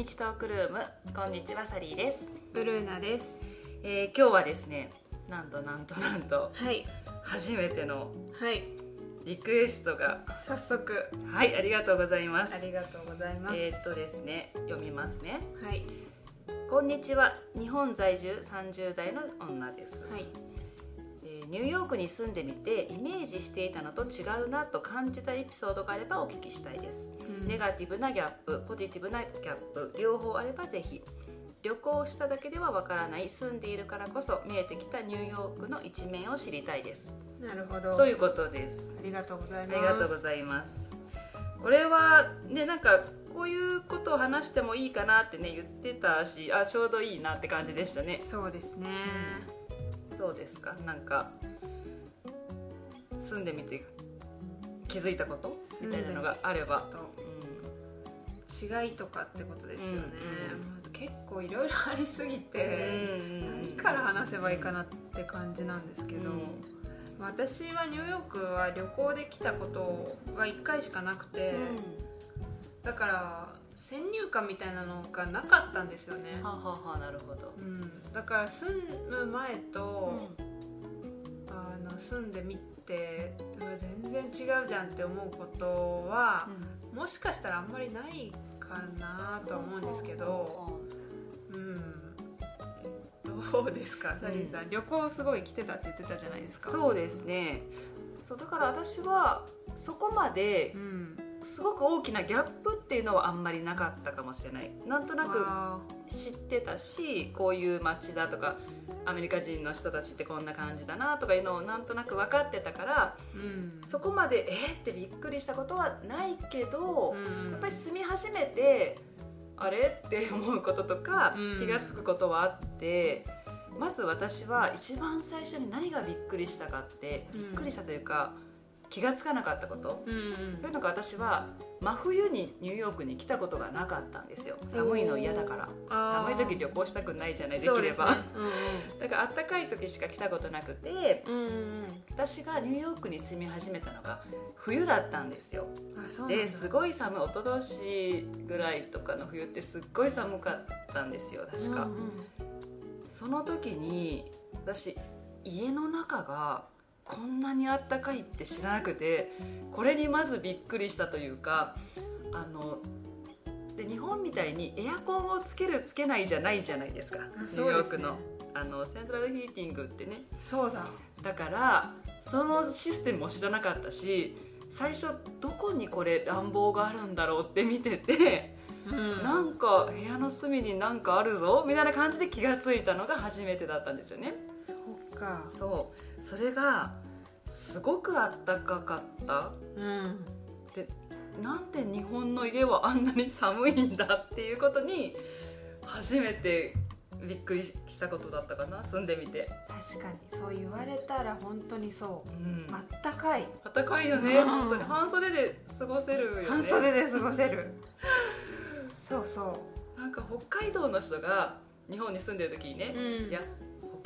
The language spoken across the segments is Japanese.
道トークルームこんにちはサリーです、ブルーナです。えー今日はですねなんとなんとなんとはい。初めてのはい。リクエストが早速、はいありがとうございますありがとうございます。えーっとですね読みますねはい。こんにちは日本在住30代の女です、はい。えーニューヨークに住んでみてイメージしていたのと違うなと感じたエピソードがあればお聞きしたいです。うん。ネガティブなギャップポジティブなギャップ両方あればぜひ。旅行しただけではわからない住んでいるからこそ見えてきたニューヨークの一面を知りたいです。なるほど。ということです。ありがとうございあます。りがとうございます。これはねなんかこういうことを話してもいいかなってね言ってたしあちょうどいいなって感じでしたね。そうですね。そうですか？なんか住んでみて気づいたこと？みたいなのがあれば。とう違いとかってことですよね。うんまあ結構いろいろありすぎんて、うん。何から話せばいいかなって感じなんですけど、うん。私はニューヨークは旅行で来たことが1回しかなくて、だから先入観みたいなのがなかったんですよね。はあはあはあなるほど。うん、だから住む前と、あの住んでみてうわ全然違うじゃんって思うことは、もしかしたらあんまりないかなとは思うんですけど、うん、どうですか？サリーさん、旅行すごい来てたって言ってたじゃないですか。そうですねそうだから私はそこまでうんすごく大きなギャップっていうのはあんまりなかったかもしれない。なんとなくあ。知ってたしこういう街だとかアメリカ人の人たちってこんな感じだなとかいうのをなんとなく分かってたからーうん。そこまでえーってびっくりしたことはないけど、うん。やっぱり住み始めてあれって思うこととか、うん。気が付くことはあってまず私は一番最初に何がびっくりしたかってうん。びっくりしたというか、気が付かなかったこと、うんうん。というのが私は真冬にニューヨークに来たことがなかったんですよ。寒いの嫌だから。寒い時旅行したくないじゃないできれば、うん だから暖かい時しか来たことなくてうんうん。うん私がニューヨークに住み始めたのが冬だったんですよ。ですごい寒い一昨年ぐらいとかの冬ってすっごい寒かったんですよ確か、うんうん。その時に私家の中がこんなにあったかいって知らなくてこれにまずびっくりしたというかあので日本みたいにエアコンをつけるつけないじゃないじゃないですかニューヨークの,、あのセントラルヒーティングってね。そうだ。だからそのシステムも知らなかったし最初どこにこれ暖房があるんだろうって見てて、うん。なんか部屋の隅になんかあるぞみたいな感じで気がついたのが初めてだったんですよね。そうか。そうそれがすごくあったかかった。うん。でなんで日本の家はあんなに寒いんだっていうことに初めてびっくりしたことだったかな住んでみて、確かにそう言われたら本当にそう。うん、あったかい。暖かいよね、うん。本当に。半袖で過ごせるよね。半袖で過ごせる。そうそなんか北海道の人が日本に住んでる時にね、う、うん。いや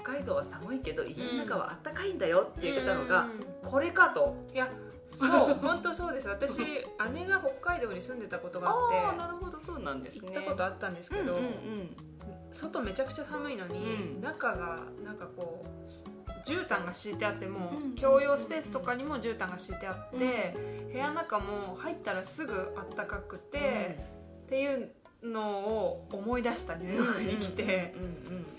北海道は寒いけど家の中は暖かいんだよって言ってたのが、うん。これかと。いやそう本当そうです。私 姉が北海道に住んでたことがあああってなるほどそうなんですね。行ったことあったんですけど、うんうんうん。外めちゃくちゃ寒いのに、うん。中がなんかこう絨毯が敷いてあっても、うん共用スペースとかにも絨毯が敷いてあって、部屋の中も入ったらすぐあったかくて、っていうのを思い出したニューヨークに来て、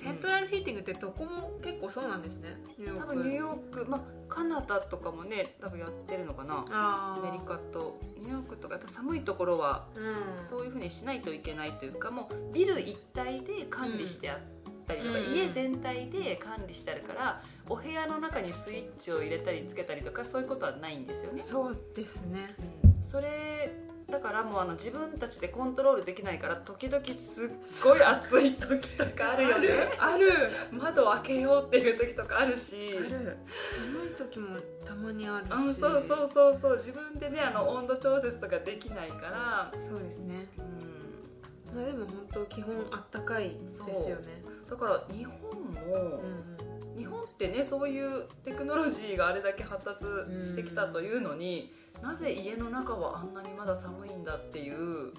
セントラルヒーティングってどこも結構そうなんですねニューヨーク。多分ニューヨーク、まあ、カナダとかもね多分やってるのかな。アメリカと。ニューヨークとかやっぱ寒いところはうん。そういうふうにしないといけないというかもうビル一体で管理してあったりとか、うん。家全体で管理してあるからお部屋の中にスイッチを入れたりつけたりとかそういうことはないんですよね、そうですね。うん。それだからもうあの自分たちでコントロールできないから時々すっごい暑い時とかあるよね。ある窓を開けようっていう時とかあるし。ある。寒い時もたまにあるし。うん、そうそうそうそう。自分でねあの温度調節とかできないから、そうですね。うん、まあでも本当基本あったかいですよね。だから日本も、うん日本ってねそういうテクノロジーがあれだけ発達してきたというのに、なぜ家の中はあんなにまだ寒いんだっていう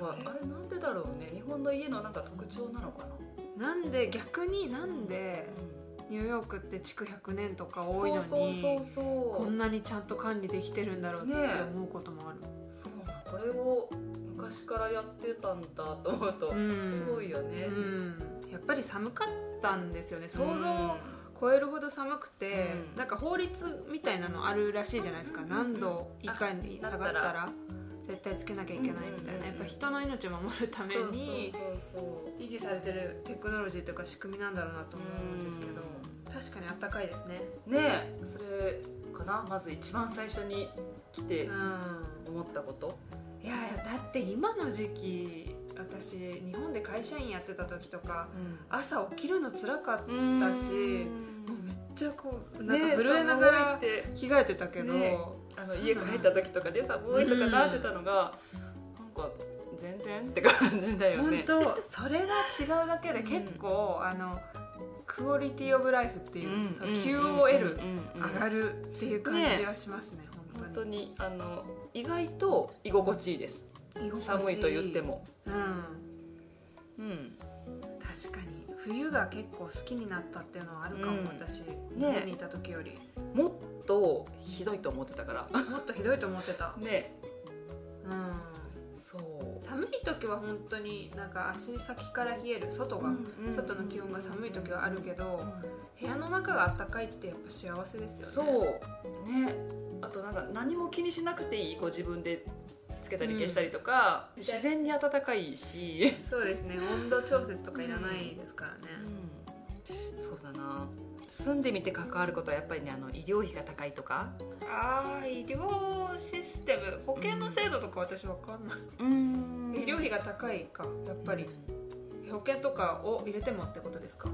あれなんでだろうね。日本の家のなんか特徴なのかな？なんで逆になんでニューヨークって築100年とか多いのにこんなにちゃんと管理できてるんだろうってね思うこともある、からやってたんだと思うとうん。すごいよね、うん、やっぱり寒かったんですよね。想像をう超えるほど寒くて、うん。なんか法律みたいなのあるらしいじゃないですか、うん。何度以下に下がったら。絶対つけなきゃいけないみたいな、うん。やっぱ人の命を守るたんめに維持されてるテクノロジーというか仕組みなんだろうなと思うんですけど、確かにあったかいですね。ねえ。それかな。まず一番最初に来てうん。思ったこと、いやいやだって今の時期私日本で会社員やってた時とか朝起きるの辛かったし、うん。もうめっちゃこうなんねか震えながら着替えてたけど、ね。あの家帰った時とかで寒いとかなってたのが、なんか全然って感じだよね。本当それが違うだけで結構、あのクオリティオブライフっていう、その QOL 上がるっていう感じはしますね。本本当にあの意外と居心地いいです。寒いと言っても。うん。うん。確かに。冬が結構好きになったっていうのはあるかも、うん。私。日ね本にいた時より。もっとひどいと思ってたから。もっとひどいと思ってた、ね。うん、そう。寒い時は本当になんか足先から冷える。外が、外の気温が寒い時はあるけど、部屋の中が暖かいってやっぱ幸せですよね。そう。ねあとなんか何も気にしなくていいこう自分でつけたり消したりとか、うん。自然に暖かいし、そうですね。温度調節とかいらないですからね、そうだな。住んでみて関わることはやっぱりねあの医療費が高いとか。ああ医療システム。保険の制度とか私わかんない、うん。医療費が高いかやっぱり、保険とかを入れてもってことですか、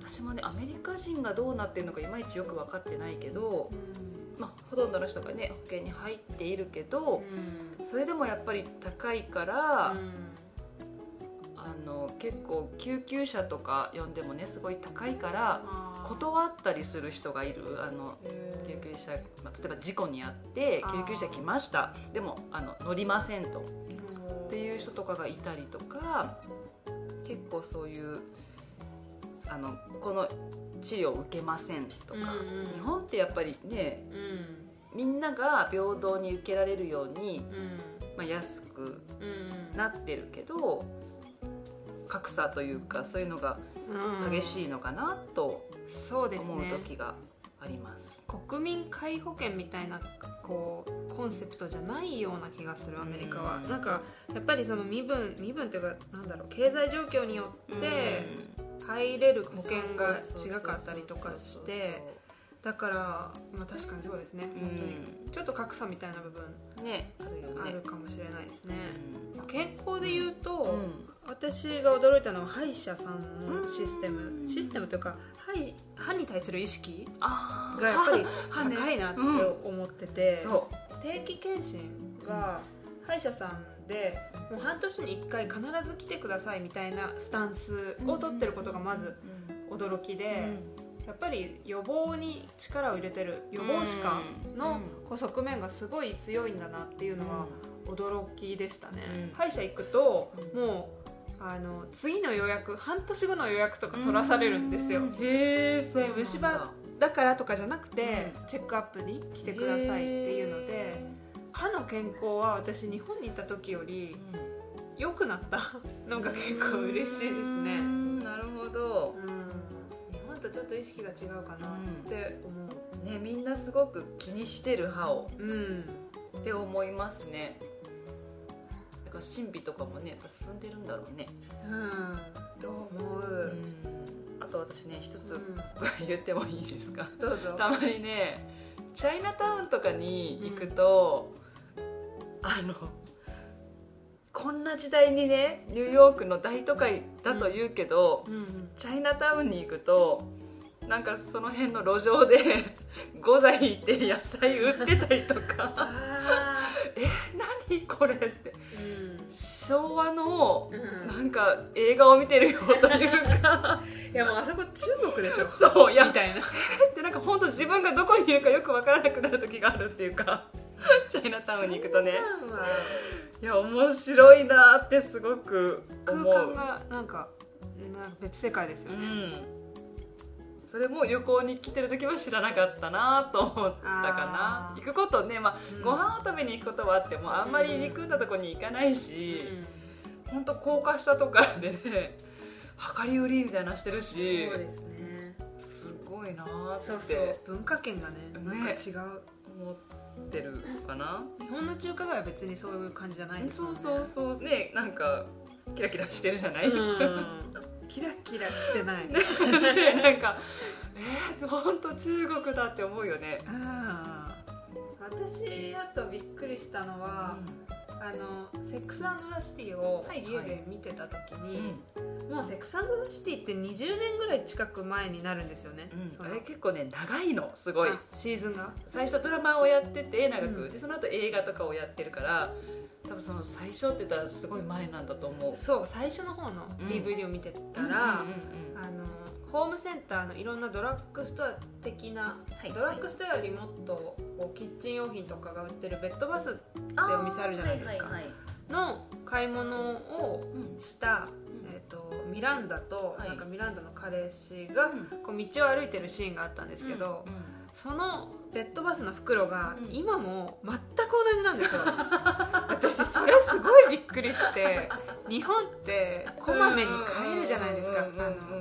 私もねアメリカ人がどうなってるのかいまいちよく分かってないけど、まあ、ほとんどの人がね保険に入っているけど、それでもやっぱり高いから、あの結構救急車とか呼んでもねすごい高いから断ったりする人がいるあの救急車、まあ、例えば事故に遭って救急車来ました。でもあの乗りませんと。っていう人とかがいたりとか結構そういうあのこの治療を受けませんとか、うんうん。日本ってやっぱりねうん。みんなが平等に受けられるように、うん。まあ、安くうんなってるけど格差というかそういうのがうん激しいのかなと思うね時があります。国民皆保険みたいなこうコンセプトじゃないような気がするアメリカは、うん。なんかやっぱりその身分身分というかなんだろう経済状況によって入れる保険が違かったりとかしてだから、まあ、確かにそうですね。う本当に。んちょっと格差みたいな部分ね。あるかもしれないですね、う健康で言うと、ん。私が驚いたのは歯医者さんのシステム、うんシステムというか歯に対する意識がやっぱり高いなって思ってて、そ定期検診が歯医者さんでもう半年に1回必ず来てくださいみたいなスタンスを取ってることがまず驚きで、やっぱり予防に力を入れてる予防歯科のこう側面がすごい強いんだなっていうのは驚きでしたね、うん。歯医者行くとうん。もうあの次の予約半年後の予約とか取らされるんですよ、へえそうなんだ。虫歯だからとかじゃなくて、チェックアップに来てくださいっていうので歯の健康は私日本にいた時より良くなった のが結構嬉しいですね、うんなるほど。うん、日本とちょっと意識が違うかなって思ねみんなすごく気にしてる歯をううん。って思いますね。だから神秘とかもねやっぱ進んでるんだろうね。うん。どう。思う、あと私ね一つうん。言ってもいいですか？どうぞ。たまにねチャイナタウンとかに行くと、あのこんな時代にねニューヨークの大都会だと言うけど、うんうん。チャイナタウンに行くとなんかその辺の路上でゴザ引いて野菜売ってたりとか。あ え何これって。ーうん。昭和のうん。なんか映画を見てるよというか。いやもうあそこ中国でしょ。そういやみたいな。でなんか本当自分がどこにいるかよく分からなくなる時があるっていうか チャイナタウンに行くとね。いや面白いなってすごく空思う。間がなんか別世界ですよね、うん、それも旅行に来てる時は知らなかったなと思ったかな。行くことね、まあうん。ご飯を食べに行くことはあってもあんまり憎んだとこに行かないし、本当高架下とかでね 量り売りみたいなのしてるしそうですね。すごいなーって。そうそう。文化圏がねね。なんか違う、思ってるかな、日本の中華街は別にそういう感じじゃないですもんね。そうそうそう。ねなんかキラキラしてるじゃない、うん キラキラしてない、ねなんかえー、ほんと中国だって思うよね、あー。私あとびっくりしたのは、あの「セックスザ・シティ」を家で見てた時うんに、もう「セックスザ・シティ」って20年ぐらい近く前になるんですよね、その。あれ結構ね長いのすごい。あシーズンが？最初ドラマをやってて長く、うん。でその後映画とかをやってるから多分その最初って言ったらすごい前なんだと思う。そう最初の方のうん。DVD を見てたら、うんうんうん。あのホームセンターのいろんなドラッグストア的な、はい。ドラッグストアよりもっとこうキッチン用品とかが売ってるベッドバスってお店あるじゃないですか。はいはいはい。の買い物をうん。した、えー、とミランダと、はい。なんかミランダの彼氏がこう道を歩いてるシーンがあったんですけど、うんうん。そのベッドバスの袋がうん。今も全く同じなんですよ。私それすごいびっくりして日本ってこまめに買えるじゃないですか。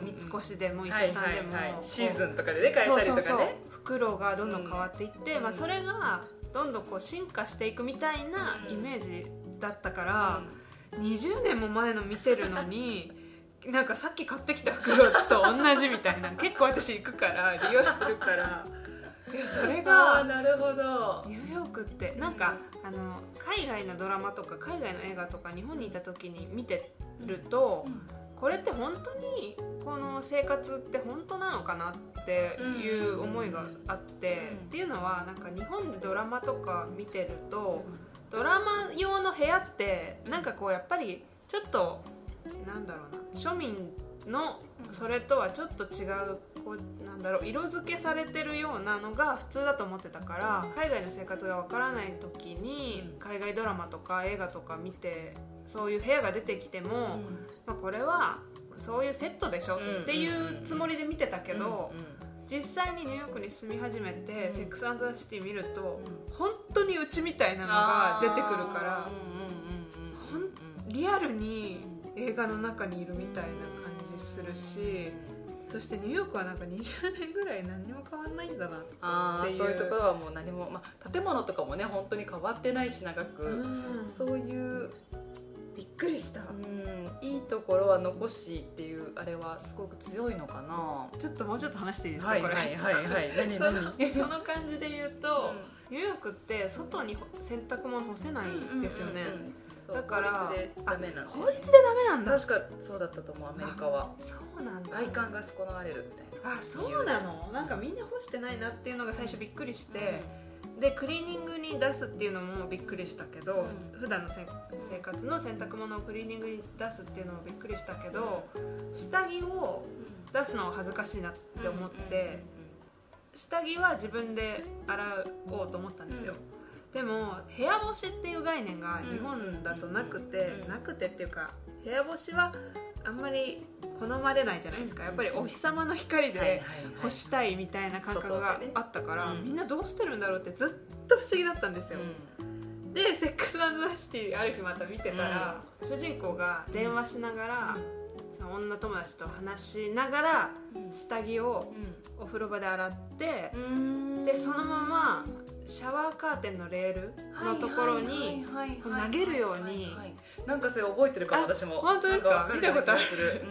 三越でも伊はい勢丹でも、はいはいこうシーズンとかでね変えたりとかね。そうそうそう。袋がどんどん変わっていって、うんまあ、それがどんどんこう進化していくみたいなイメージだったから、20年も前の見てるのに なんかさっき買ってきた袋と同じみたいな。結構私行くから利用するから。それがなるほど。ニューヨークってなんかあの海外のドラマとか海外の映画とか日本にいた時に見てると、これって本当にこの生活って本当なのかなっていう思いがあって、うん。っていうのはなんか日本でドラマとか見てると、ドラマ用の部屋ってなんかこうやっぱりちょっとなんだろうな庶民のそれとはちょっと違うこうなんだろう色付けされてるようなのが普通だと思ってたから海外の生活がわからない時にうん。海外ドラマとか映画とか見てそういう部屋が出てきても、まあ、これはそういうセットでしょっていうつもりで見てたけど、実際にニューヨークに住み始めて「うん。セックス・アンド・ザ・シティ」見ると本当にうちみたいなのが出てくるからリアルに映画の中にいるみたいなするしそしてニューヨークはなんか20年ぐらい何にも変わんないんだなっていう。そういうところはもう何も、まあ、建物とかもね本当に変わってないし長く、うん。そういう、びっくりした。うん、いいところは残しっていうあれはすごく強いのかな。ちょっともうちょっと話していいですか、はいはいはいはい。何その何その感じで言うと、ニューヨークって外に洗濯物干せないですよね、うんうんうんだから法律でダメなんで法律でダメなんだ。確かそうだったと思うアメリカは。そうなんだ。外観が損なわれるみたいな。あそうなの？なんかみんな干してないなっていうのが最初びっくりして、でクリーニングに出すっていうのもびっくりしたけど、うん。普段のせ生活の洗濯物をクリーニングに出すっていうのもびっくりしたけど下着を出すのは恥ずかしいなって思って、下着は自分で洗おうと思ったんですよ、でも部屋干しっていう概念が日本だとなくて、うんなくてっていうか部屋干しはあんまり好まれないじゃないですか。やっぱりお日様の光で干したいみたいな感覚があったから、うんみんなどうしてるんだろうってずっと不思議だったんですよ、で「セックス・アンド・ザ・シティ」ある日また見てたら、主人公が電話しながら、その女友達と話しながら下着をお風呂場で洗って、でそのままシャワーカーテンのレールのところに投げるように。なんかそれ覚えてるかもあ私も。本当ですか？見たする。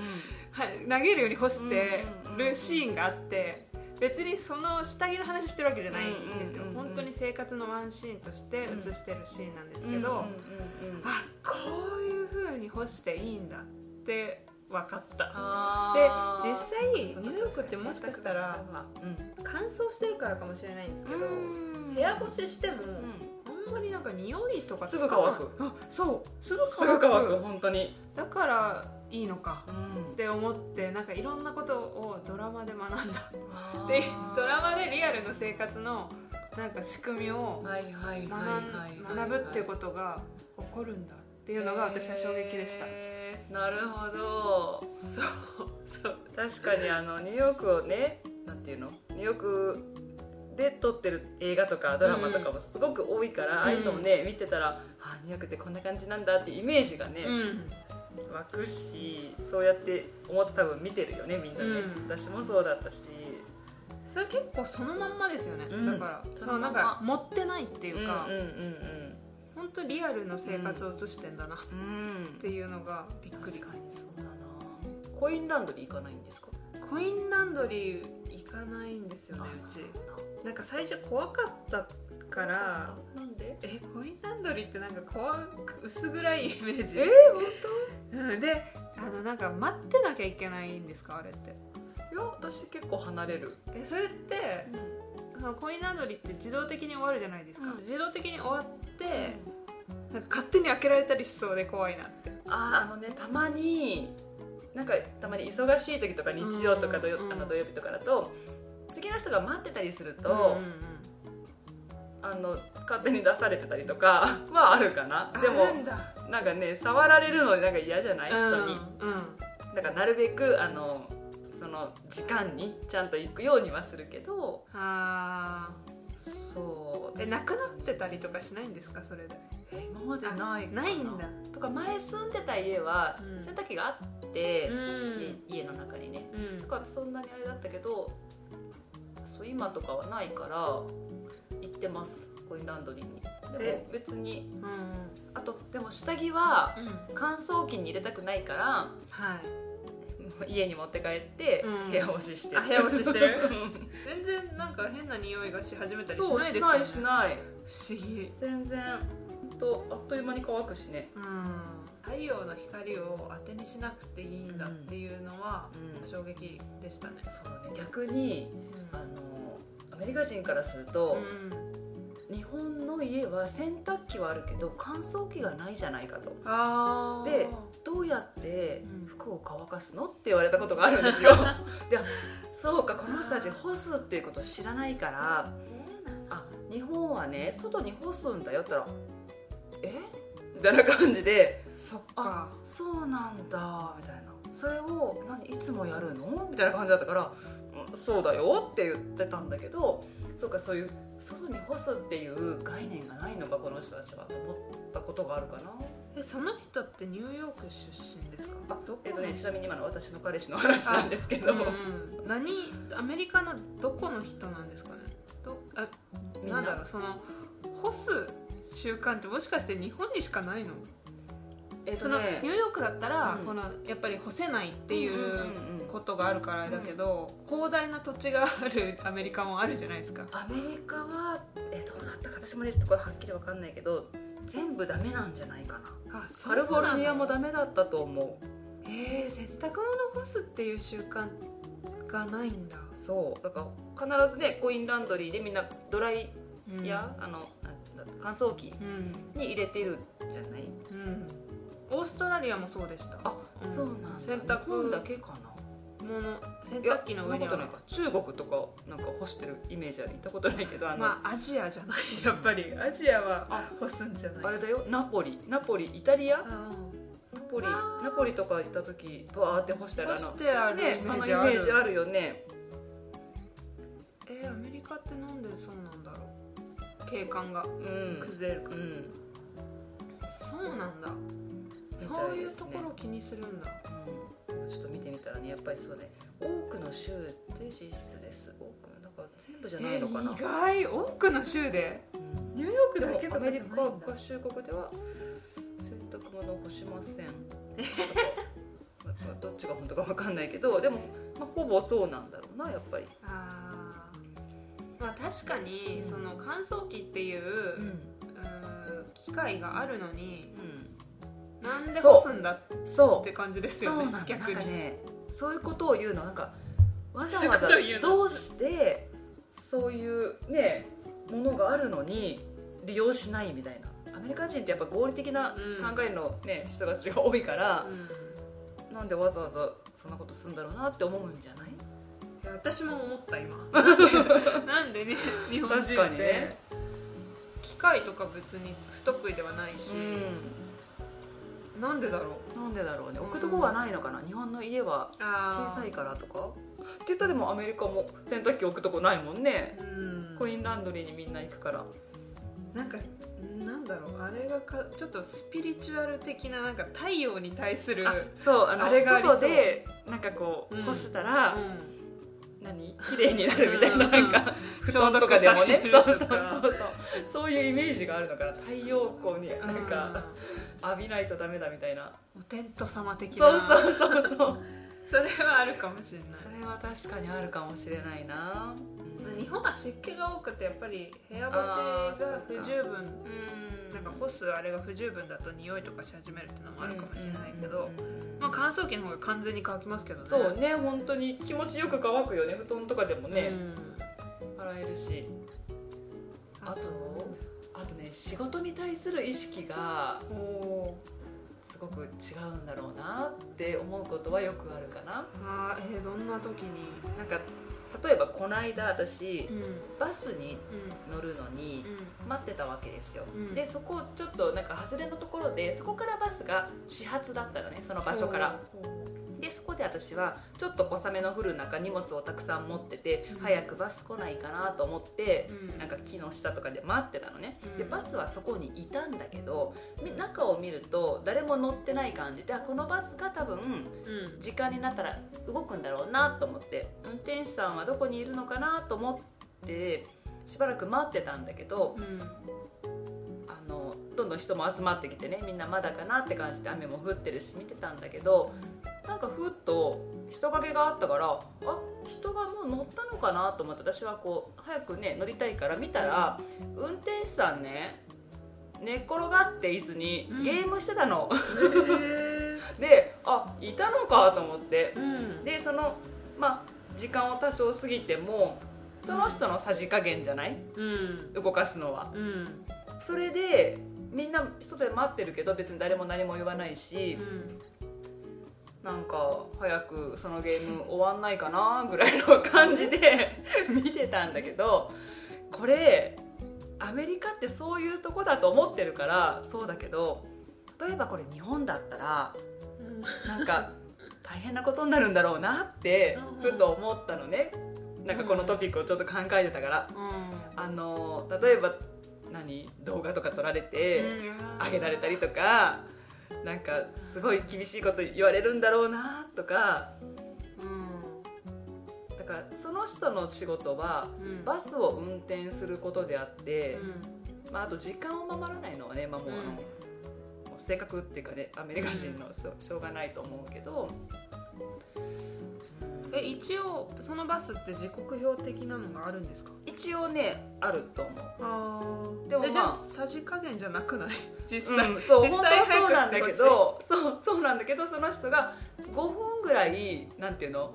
はい投げるように干してるシーンがあって別にその下着の話してるわけじゃないんですよ。本当に生活のワンシーンとして映してるシーンなんですうんけど、あこういう風に干していいんだって分かった。で実際ニューヨークってもしかしたらうん乾燥してるからかもしれないんですけどうん。部屋干ししてもうん。あんまりなんか匂いとかすぐ乾く。あそう。すぐす乾く本当に。だからいいのかうん。って思ってなんかいろんなことをドラマで学んだ。でドラマでリアルの生活のなんか仕組みを学ぶっていうことが起こるんだっていうのが私は衝撃でした、なるほど。そうそう。確かにあのニューヨークをねなんていうの？ニューヨークで撮ってる映画とかドラマとかもすごく多いから、ああいうのをね見てたらあニューヨークってこんな感じなんだってイメージがね、うん湧くしそうやって思って多分見てるよねみんなね、うん。私もそうだったし。それ結構そのまんまですよね、うん。だからそそのなんか持ってないっていうか、うんうん本当リアルの生活を映してんだな。っうん。うんうんていうのがびっくり。確かにそうだなコインランドリー行かないんですか？コインランドリー行かないんですよねうち。なんか最初怖かったから。なんで？えコインランドリーってなんか怖く薄暗いイメージ。えー、本うんであのなんか待ってなきゃいけないんですかあれって。当いや私結構離れる、えそれってそのコインランドリーって自動的に終わるじゃないですか、うん。自動的に終わってなんか勝手に開けられたりしそうで怖いなって。あああのねたまになんかたまに忙しい時とか日曜とか土曜,、うんあの土曜日とかだと次の人が待ってたりすると、うんうんうん。あの勝手に出されてたりとか はあるかな。でもなんかね触られるのなんか嫌じゃない人に、うんうん。だからなるべくあのその時間にちゃんと行くようにはするけどあそう。ーえなくなってたりとかしないんですかそれで？までないかな。いんだ。とか前住んでた家はうん。洗濯機があって、ん。家家の中にね。うん。だからそんなにあれだったけどそう今とかはないから行ってます。コインランドリーに。でもえ。別に。うん。あとでも下着はうん。乾燥機に入れたくないからはい。家に持って帰ってうん。部屋干ししてる、あ部屋干ししてる？うん。全然なんか変な匂いがし始めたりしないですよね。しないしない。不思議。全然とあっという間に乾くしね。うん。太陽の光を当てにしなくていいんだっていうのはうん。衝撃でしたね。そうね。逆にうあのアメリカ人からすると、ん。日本の家は洗濯機はあるけど乾燥機がないじゃないかと。でどうやってうん。服を乾かすのって言われたことがあるんですよ。でそうかこの人たち干すっていうこと知らないからあ日本はね外に干すんだよって言ったらえ？みたいな感じで。そっあかそうなんだ。みたいな。それを何いつもやるの？みたいな感じだったからうんそうだよって言ってたんだけどそうかそういう外に干すっていう概念がないのかこの人たちはと思ったことがあるかな。えその人ってニューヨーク出身ですか？あどこえっとねちなみに今の私の彼氏の話なんですけど、うんうん。何？アメリカのどこの人なんですかね？どあなんだろうその干す習慣ってもしかして日本にしかないの？えっとそのニュねーヨークだったら、うん。このやっぱり干せないっていんんううんうん。ことがあるからだけど、広大な土地があるアメリカもあるじゃないですか。アメリカはえどうだったか私もねちょっとこれはっきりわかんないけど全部ダメなんじゃないかな。あカリフォルニアもだダメだったと思う。えー、洗濯物干すっていう習慣がないんだ、そう。だから必ずねコインランドリーでみんなドライうん。ヤー、あのなんだ乾燥機うん。に入れてるじゃない？うん。オーストラリアもそうでした。あ、うん。そうなんだ。洗濯日本だけかな？物。洗いや濯機の上には中国とかなんか干してるイメージある行ったことないけどあの、まあアジアじゃない。やっぱり。アジアはあ干すんじゃない。あれだよ。ナポリ。ナポリ。イタリア？あナポリ。ナポリとか行った時バーって干してあるあ干のしてあるねイメージある。メージあるよね。えー、アメリカってなんでそうなん景観がうん。崩れるから、うん。そうなんだ。みそうたいうところを気にするんだ。うん。ちょっと見てみたらねやっぱりそうね。多くの州で事実です。多くなんか全部じゃないのかな、えー意外。多くの州で？うん。ニューヨークだけとかアメリカ合衆国では洗濯物を干しません。まあどっちが本当か分かんないけどでも、まあ、ほぼそうなんだろうなやっぱり、あーまあ確かにうんその乾燥機っていう、機械があるのになんで干すんだっそうて感じですよね。逆に、ねそういうことを言うの。なんかわざわざどうしてそういうねものがあるのに利用しないみたいな。アメリカ人ってやっぱ合理的な考えの、ね人たちが多いから、うん。なんでわざわざそんなことするんだろうなって思うんじゃない？私も思った今。なんでね日本人って、ね、機械とか別に不得意ではないし、うん、なんでだろう。なんでだろうね。置くとこがないのかな、日本の家は小さいからとか。って言ったらでもアメリカも洗濯機置くとこないもんね、うん。コインランドリーにみんな行くから。なんかなんだろう。あれがかちょっとスピリチュアル的ななんか太陽に対するあそう。あのあれが外でなんかこう、うん。干したら、う何綺麗になるみたいなうん。なんか布団とかでもね。消そうそうそうそう。そういうイメージがあるのかな。太陽光にん。なんか浴びないとダメだみたいな。うんお天道様的そうなそうそうそう。それはあるかもしれない。それは確かにあるかもしれないな、うん。日本は湿気が多くてやっぱり部屋干しが不十分。うん。なんか干すあれが不十分だと匂いとかし始めるっていうのもあるかもしれないけど、まあ、乾燥機の方が完全に乾きますけどね。そうね本当に気持ちよく乾くよね布団とかでもね、うん。洗えるし。あとあとね仕事に対する意識がおおすごく違うんだろうなって思うことはよくあるかな。あーえー、どんな時に？なんか例えばこの間私うん。バスにう乗るのにん。待ってたわけですよ、うん。でそこちょっとなんか外れのところでそこからバスが始発だったのねその場所からこで私はちょっと小雨の降る中荷物をたくさん持ってて、うん。早くバス来ないかなと思って、うん。なんか木の下とかで待ってたのね、うんでバスはそこにいたんだけどみ中を見ると誰も乗ってない感じであこのバスが多分うん。時間になったら動くんだろうなと思って運転手さんはどこにいるのかなと思ってしばらく待ってたんだけどどんどん人も集まってきてねみんなまだかなって感じで雨も降ってるし見てたんだけどなんかふっと人影があったからあ人がもう乗ったのかなと思って私はこう早くね乗りたいから見たら、運転手さんね寝っ転がって椅子にうん。ゲームしてたの、へ であいたのかと思って。ーうん。でそのまあ時間を多少過ぎてもその人のさじ加減じゃない？うん。動かすのは。うん。それでみんな外で待ってるけど別に誰も何も言わないし、なんか早くそのゲーム終わんないかなぐらいの感じで 見てたんだけどこれアメリカってそういうとこだと思ってるからそうだけど例えばこれ日本だったらなんか大変なことになるんだろうなってうん。ふと思ったのね。なんかこのトピックをちょっと考えてたから。うん。あの例えば何？動画とか撮られてあげられたりとかなんかすごい厳しいこと言われるんだろうなとかうん。だからその人の仕事はうん。バスを運転することであって、うん。まあ、あと時間を守らないのはね、まあ、もうあの、うん性格っていうかねアメリカ人のしょうがないと思うけど、え一応そのバスって時刻表的なのがあるんですか？一応ねあると思う。あでもまあじゃあさじ加減じゃなくない？実際、うん、そう実際そうなんだけどそうそうなんだけどその人が5分ぐらいなんていうの？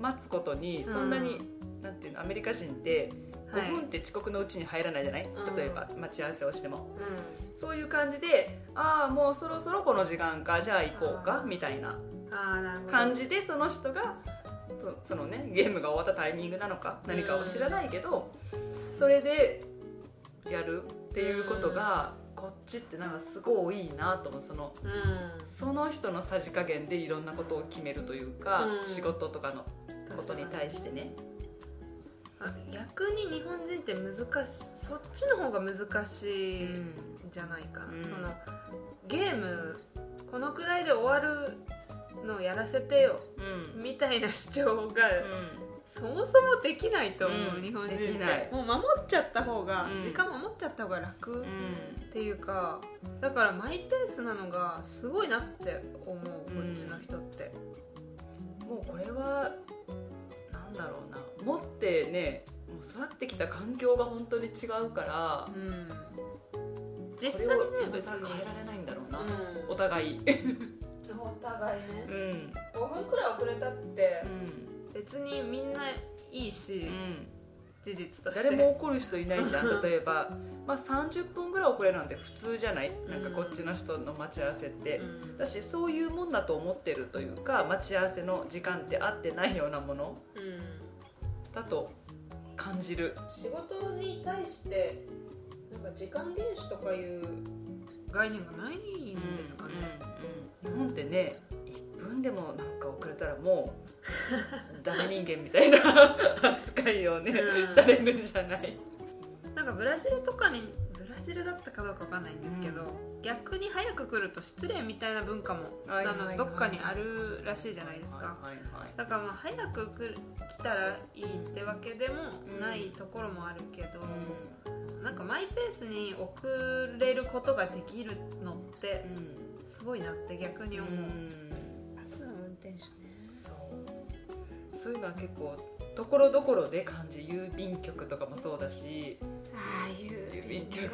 待つことにそんなに、なんていうの？アメリカ人ってはい。5分って遅刻のうちに入らないじゃない、うん。例えば待ち合わせをしても。うそういう感じでああもうそろそろこの時間かじゃあ行こうかうんみたいな感じでその人がそそのねゲームが終わったタイミングなのか何かは知らないけど、それでやるっていうことが、こっちってなんかすごいいいなと思う。そのうん。その人のさじ加減でいろんなことを決めるというか、うん。仕事とかのことに対してね。あ逆に日本人って難しいそっちの方が難しいんじゃないか。な、うん。そのゲームこのくらいで終わるのをやらせてよ。うん。みたいな主張が、うそもそもできないと思う、うん。日本人でもう守っちゃった方が、うん。時間守っちゃった方が楽うん。ていうかだからマイペースなのがすごいなって思うこっちの人って、もうこれはなんだろうな。持ってねもう育ってきた環境が本当に違うからうん。実際にね別に。変えられないんだろうな、うお互い。ん、お互いね。うん。5分くらい遅れたって。うん。別にみんないいし、うん。事実として。誰も怒る人いないじゃん。例えば、まあ、30分ぐらい遅れるなんて普通じゃない？なんかこっちの人の待ち合わせって、うん。だしそういうもんだと思ってるというか待ち合わせの時間って合ってないようなものうん。だと感じる。仕事に対してなんか時間厳守とかいう概念がないんですかね、うんうんうん、日本ってね1分でもなんか遅れたらもう ダメ人間みたいな 扱いをね、うん。されるんじゃない。なんかブラジルとかにブラジルだったかどうかわかんないんですけど、逆に早く来ると失礼みたいな文化もはいはいどっかにあるらしいじゃないですか、はいはいはいだからまあ早く来たらいいってわけでもないところもあるけど、なんかマイペースに遅れることができるのってうんすごいなって逆に思う、うん。バスの運転手ねそう。そういうのは結構ところどころで感じ郵便局とかもそうだし。ああ郵便局。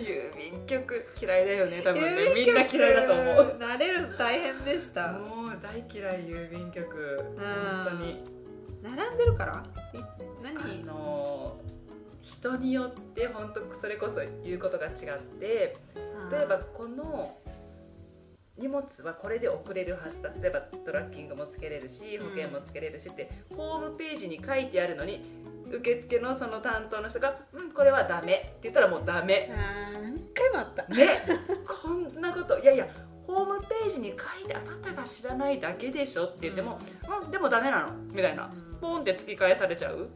郵便局。嫌いだよね多分ね。みんな嫌いだと思う。慣れるの大変でした。もう大嫌い郵便局。うん本当に。並んでるから？何？の人によって本当それこそ言うことが違って例えばこの荷物はこれで送れるはずだ。例えばトラッキングもつけれるし保険もつけれるしって、ホームページに書いてあるのに受付のその担当の人が「うんこれはダメ」って言ったらもうダメ。何回もあった。ね。こんなこと。いやいやホームページに書いてあなたが知らないだけでしょって言っても「うん、でもダメなの」みたいな。ポンって突き返されちゃう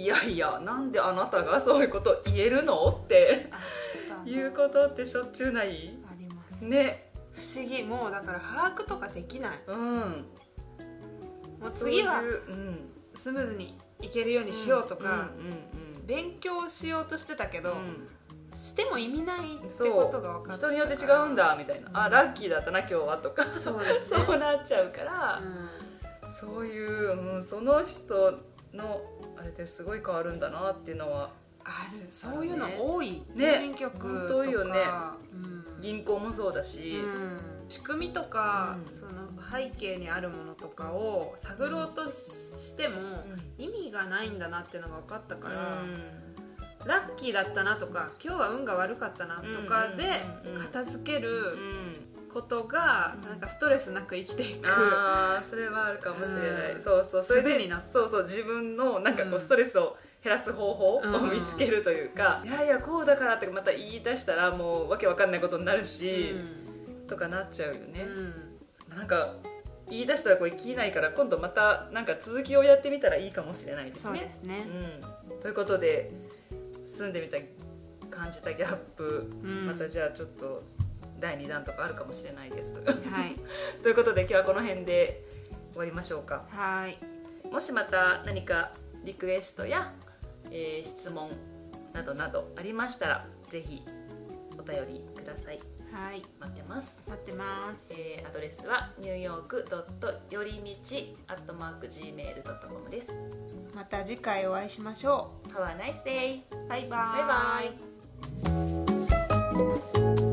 いやいやなんであなたがそういうこと言えるのっていうことってしょっちゅうない？あります。ね。不思議。もうだから把握とかできない。うん。もう次はスムーズにいけるようにしようとか、うんうん勉強しようとしてたけど、うん。うんしても意味ないってことが分かった。人によって違うんだみたいな、あうん。ラッキーだったな今日はとか。そうね。そうなっちゃうから、そういう、うん、その人のあれですごい変わるんだなっていうのは。ある。そういうの多い、ね。郵便局とね。うん。銀行もそうだし、うん。仕組みとか、うん。その背景にあるものとかを探ろうとしても、意味がないんだなっていうのが分かったから、ラッキーだったなとか今日は運が悪かったなとかで片付けうるんことがうん。なんかストレスなく生きていく、あーそれはあるかもしれない、うん。そうそう。それで術になっそうそう自分のなんかこううん。ストレスを減らす方法をうん。見つけるというか、いやいやこうだからってまた言い出したらもうわけわかんないことになるし、とかなっちゃうよね、なんか言い出したらこれ聞いないから今度またなんか続きをやってみたらいいかもしれないですそうねですね、うん、ということで住んでみた感じたギャップ、うん。またじゃあちょっと第2弾とかあるかもしれないです。はい。ということで今日はこの辺で終わりましょうか。はい。もしまた何かリクエストや、えー質問などなどありましたらぜひお便りください。はい。待ってます、待ってます。えーアドレスはニューヨークよりみち Gmail.com です。また次回お会いしましょ Have a nice day! うバイババイバイ